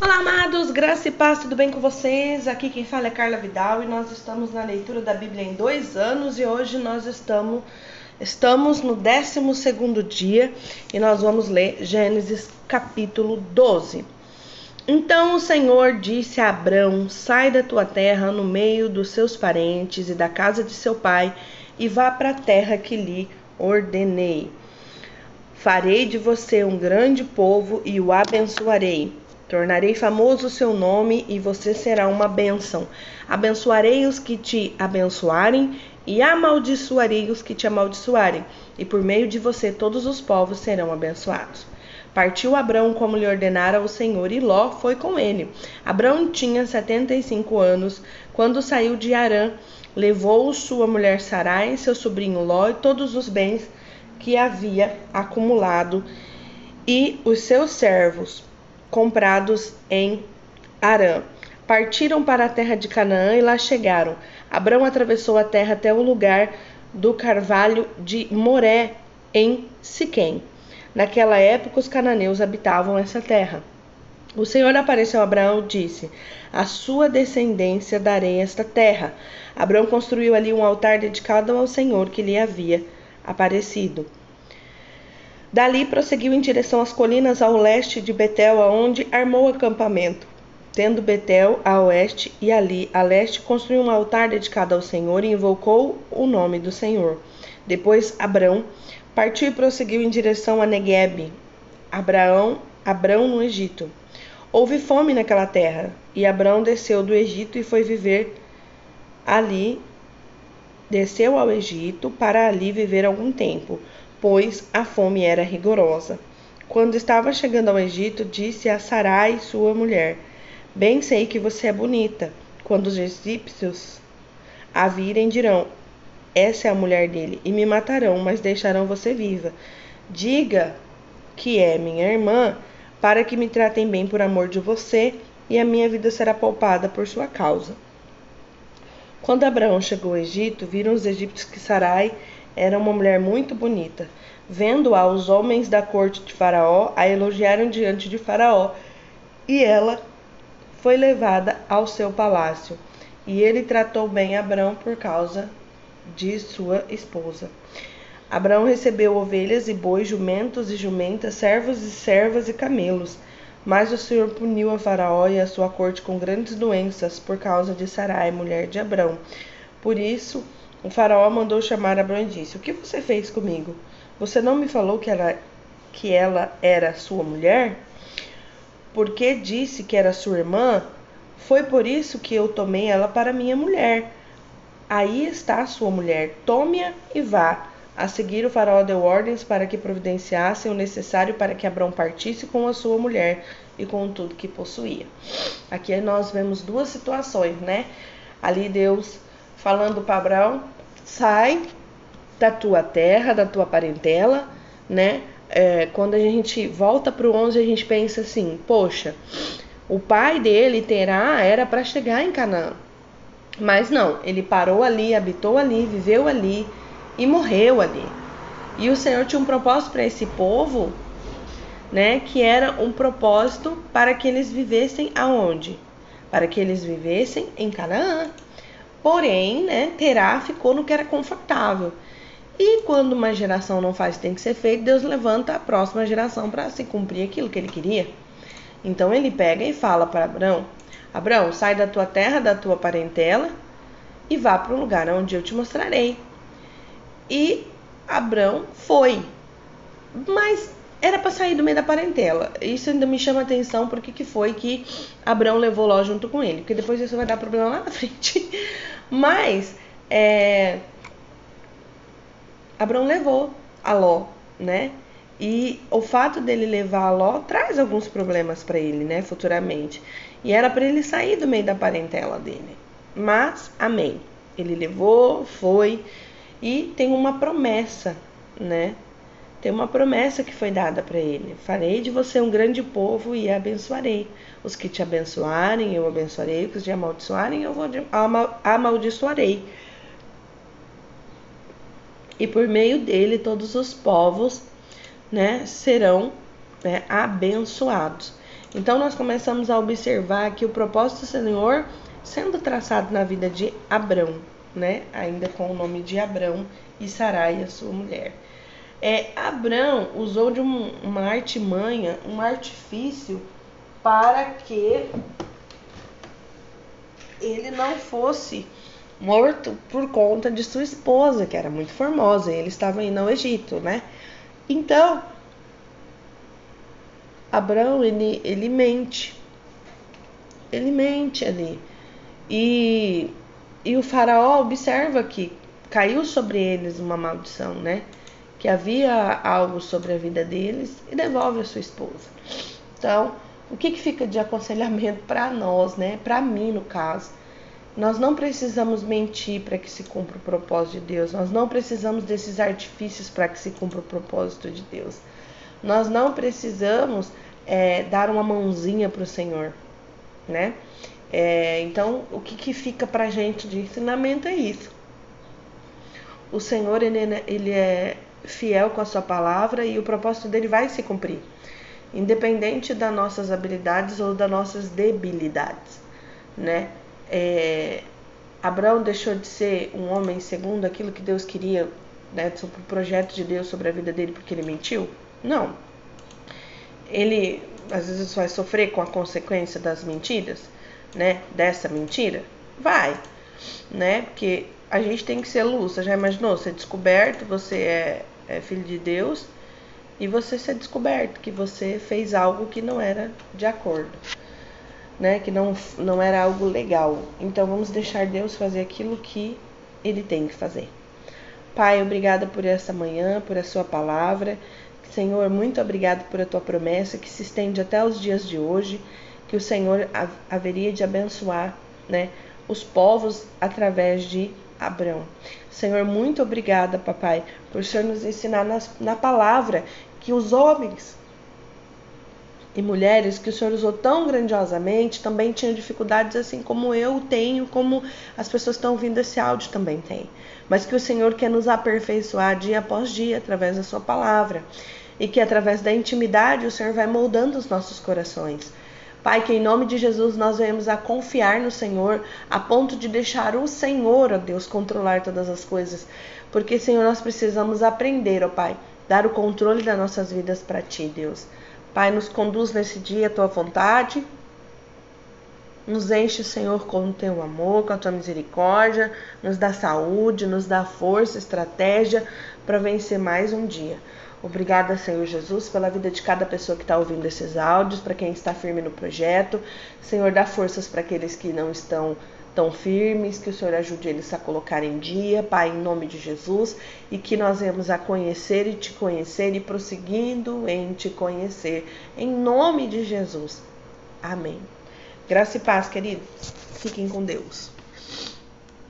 Olá, amados, graça e paz, tudo bem com vocês? Aqui quem fala é Carla Vidal e nós estamos na leitura da Bíblia em dois anos e hoje nós estamos, estamos no 12 dia e nós vamos ler Gênesis capítulo 12. Então o Senhor disse a Abrão: Sai da tua terra no meio dos seus parentes e da casa de seu pai e vá para a terra que lhe ordenei. Farei de você um grande povo e o abençoarei Tornarei famoso o seu nome e você será uma bênção. Abençoarei os que te abençoarem e amaldiçoarei os que te amaldiçoarem. E por meio de você todos os povos serão abençoados. Partiu Abrão como lhe ordenara o Senhor, e Ló foi com ele. Abrão tinha setenta e cinco anos quando saiu de Arã. Levou sua mulher Sarai, seu sobrinho Ló e todos os bens que havia acumulado e os seus servos comprados em Arã. Partiram para a terra de Canaã e lá chegaram. Abrão atravessou a terra até o lugar do carvalho de Moré, em Siquém. Naquela época, os cananeus habitavam essa terra. O Senhor apareceu a Abraão e disse: A sua descendência darei esta terra. Abraão construiu ali um altar dedicado ao Senhor que lhe havia aparecido. Dali prosseguiu em direção às colinas ao leste de Betel, aonde armou acampamento. Tendo Betel a oeste e ali a leste, construiu um altar dedicado ao Senhor e invocou o nome do Senhor. Depois Abrão partiu e prosseguiu em direção a Negueb, Abraão, Abrão no Egito. Houve fome naquela terra, e Abrão desceu do Egito e foi viver ali. Desceu ao Egito para ali viver algum tempo pois a fome era rigorosa. Quando estava chegando ao Egito, disse a Sarai, sua mulher: Bem sei que você é bonita. Quando os egípcios a virem, dirão: Essa é a mulher dele, e me matarão, mas deixarão você viva. Diga que é minha irmã, para que me tratem bem por amor de você, e a minha vida será poupada por sua causa. Quando Abraão chegou ao Egito, viram os egípcios que Sarai era uma mulher muito bonita. Vendo-a, os homens da corte de Faraó a elogiaram diante de Faraó, e ela foi levada ao seu palácio. E ele tratou bem Abrão por causa de sua esposa. Abraão recebeu ovelhas e bois, jumentos e jumentas, servos e servas e camelos. Mas o Senhor puniu a Faraó e a sua corte com grandes doenças por causa de Sarai, mulher de Abrão. Por isso, o faraó mandou chamar Abraão e disse: O que você fez comigo? Você não me falou que ela, que ela era sua mulher? Porque disse que era sua irmã? Foi por isso que eu tomei ela para minha mulher. Aí está sua mulher. Tome-a e vá. A seguir, o faraó deu ordens para que providenciassem o necessário para que Abraão partisse com a sua mulher e com tudo que possuía. Aqui nós vemos duas situações, né? Ali Deus falando para Abraão: sai da tua terra, da tua parentela, né? É, quando a gente volta para o 11, a gente pensa assim: poxa, o pai dele, Terá, era para chegar em Canaã. Mas não, ele parou ali, habitou ali, viveu ali e morreu ali. E o Senhor tinha um propósito para esse povo, né? Que era um propósito para que eles vivessem aonde? Para que eles vivessem em Canaã. Porém, né, Terá ficou no que era confortável. E quando uma geração não faz o que tem que ser feito, Deus levanta a próxima geração para se cumprir aquilo que ele queria. Então ele pega e fala para Abraão: Abraão, sai da tua terra, da tua parentela e vá para o lugar onde eu te mostrarei. E Abraão foi. Mas era para sair do meio da parentela. Isso ainda me chama atenção porque que foi que Abraão levou Ló junto com ele, porque depois isso vai dar problema lá na frente. Mas é, Abraão levou a Ló, né? E o fato dele levar a Ló traz alguns problemas para ele, né, futuramente. E era para ele sair do meio da parentela dele. Mas, amém. Ele levou, foi e tem uma promessa, né? Tem uma promessa que foi dada para ele: Farei de você um grande povo e abençoarei. Os que te abençoarem, eu abençoarei. Os que te amaldiçoarem, eu amaldiçoarei. E por meio dele, todos os povos né, serão né, abençoados. Então nós começamos a observar que o propósito do Senhor sendo traçado na vida de Abrão, né? Ainda com o nome de Abrão e Sarai, a sua mulher. É, Abrão usou de um, uma artimanha, um artifício para que ele não fosse morto por conta de sua esposa, que era muito formosa, e ele estava indo ao Egito, né? Então, Abraão, ele, ele mente. Ele mente ali. E, e o faraó observa que caiu sobre eles uma maldição, né? Que havia algo sobre a vida deles e devolve a sua esposa. Então, o que, que fica de aconselhamento para nós, né? Para mim, no caso. Nós não precisamos mentir para que se cumpra o propósito de Deus. Nós não precisamos desses artifícios para que se cumpra o propósito de Deus. Nós não precisamos é, dar uma mãozinha para o Senhor, né? É, então, o que, que fica para gente de ensinamento é isso. O Senhor ele, ele é fiel com a sua palavra e o propósito dele vai se cumprir, independente das nossas habilidades ou das nossas debilidades, né? É, Abraão deixou de ser um homem segundo aquilo que Deus queria, né, sobre o projeto de Deus sobre a vida dele porque ele mentiu? Não. Ele às vezes vai sofrer com a consequência das mentiras, né? Dessa mentira? Vai, né? Porque a gente tem que ser luz. Você já imaginou ser descoberto, você é, é filho de Deus e você ser descoberto que você fez algo que não era de acordo, né? Que não, não era algo legal. Então vamos deixar Deus fazer aquilo que ele tem que fazer. Pai, obrigada por essa manhã, por a sua palavra. Senhor, muito obrigado por a tua promessa que se estende até os dias de hoje, que o Senhor haveria de abençoar, né, os povos através de Abraão. Senhor, muito obrigada, papai, por o Senhor nos ensinar na palavra que os homens e mulheres que o Senhor usou tão grandiosamente também tinham dificuldades, assim como eu tenho, como as pessoas que estão ouvindo esse áudio também têm. Mas que o Senhor quer nos aperfeiçoar dia após dia através da Sua palavra e que através da intimidade o Senhor vai moldando os nossos corações. Pai, que em nome de Jesus nós venhamos a confiar no Senhor a ponto de deixar o Senhor, ó Deus, controlar todas as coisas. Porque, Senhor, nós precisamos aprender, ó Pai, dar o controle das nossas vidas para Ti, Deus. Pai, nos conduz nesse dia a Tua vontade. Nos enche, Senhor, com o Teu amor, com a Tua misericórdia. Nos dá saúde, nos dá força, estratégia para vencer mais um dia. Obrigada, Senhor Jesus, pela vida de cada pessoa que está ouvindo esses áudios, para quem está firme no projeto. Senhor, dá forças para aqueles que não estão tão firmes, que o Senhor ajude eles a colocar em dia, Pai, em nome de Jesus, e que nós venhamos a conhecer e te conhecer e prosseguindo em te conhecer, em nome de Jesus. Amém. Graça e paz, queridos. Fiquem com Deus.